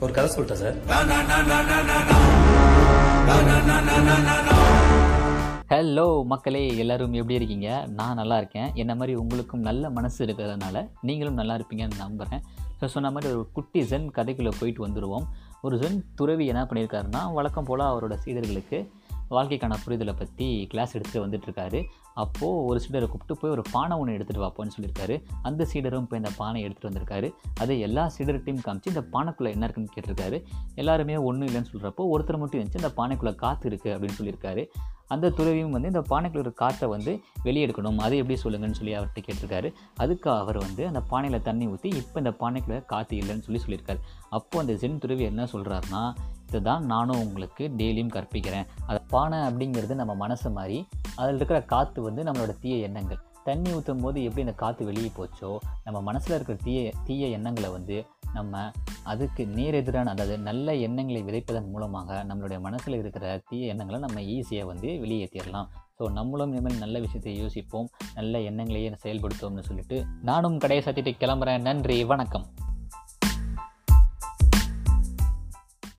ஒரு கதை சொல்லிட்டா சார். ஹலோ மக்களே எல்லாரும் எப்படி இருக்கீங்க? நான் நல்லா இருக்கேன். என்ன மாதிரி உங்களுக்கும் நல்ல மனசு இருக்கிறதுனால நீங்களும் நல்லா இருப்பீங்கன்னு நம்புகிறேன் ஸோ சொன்ன மாதிரி ஒரு குட்டி ஜென் கதைக்குள்ளே போயிட்டு வந்துடுவோம் ஒரு ஜென் துறவி என்ன பண்ணியிருக்காருன்னா வழக்கம் போல் அவரோட சீடர்களுக்கு வாழ்க்கைக்கான புரிதலை பற்றி கிளாஸ் எடுத்துகிட்டு வந்துட்டுருக்காரு. அப்போது ஒரு சீடரை கூப்பிட்டு போய் ஒரு பானை ஒன்று எடுத்துகிட்டு வாப்போன்னு சொல்லியிருக்காரு. அந்த சீடரும் போய் இந்த பானை எடுத்துகிட்டு வந்திருக்காரு. அதை எல்லா சீடர்கிட்டையும் காமிச்சு இந்த பானைக்குள்ளே என்ன இருக்குன்னு கேட்டிருக்காரு. எல்லாருமே ஒன்றும் இல்லைன்னு சொல்கிறப்போ ஒருத்தர் மட்டும் இருந்துச்சு இந்த பானைக்குள்ளே காற்று இருக்குது அப்படின்னு சொல்லியிருக்காரு. அந்த துறவியும் வந்து இந்த பானைக்குள்ள ஒரு காற்றை வந்து வெளியே எடுக்கணும். அதை எப்படி சொல்லுங்கன்னு சொல்லி அவர்கிட்ட கேட்டிருக்காரு. அதுக்கு அவர் வந்து அந்த பானையில் தண்ணி ஊற்றி இப்போ இந்த பானைக்குள்ள காற்று இல்லைன்னு சொல்லி சொல்லியிருக்காரு. அப்போது அந்த ஜென் துறவி என்ன சொல்கிறாருன்னா இதை தான் நானும் உங்களுக்கு டெய்லியும் கற்பிக்கிறேன். அது பானை அப்படிங்கிறது நம்ம மனசு மாதிரி அதில் இருக்கிற காற்று வந்து நம்மளோட தீய எண்ணங்கள். தண்ணி ஊற்றும் போது எப்படி இந்த காற்று வெளியே போச்சோ நம்ம மனசில் இருக்கிற தீய தீய எண்ணங்களை வந்து நம்ம அதுக்கு நேரெதிரான அதாவது நல்ல எண்ணங்களை விதைப்பதன் மூலமாக நம்மளுடைய மனசில் இருக்கிற தீய எண்ணங்களை நம்ம ஈஸியாக வந்து வெளியேற்றிடலாம் ஸோ நம்மளும் இனிமேல் நல்ல விஷயத்தை யோசிப்போம் நல்ல எண்ணங்களையே செயல்படுத்துவோம்னு சொல்லிட்டு நானும் கடையை சத்திட்டு கிளம்புறேன். நன்றி வணக்கம்.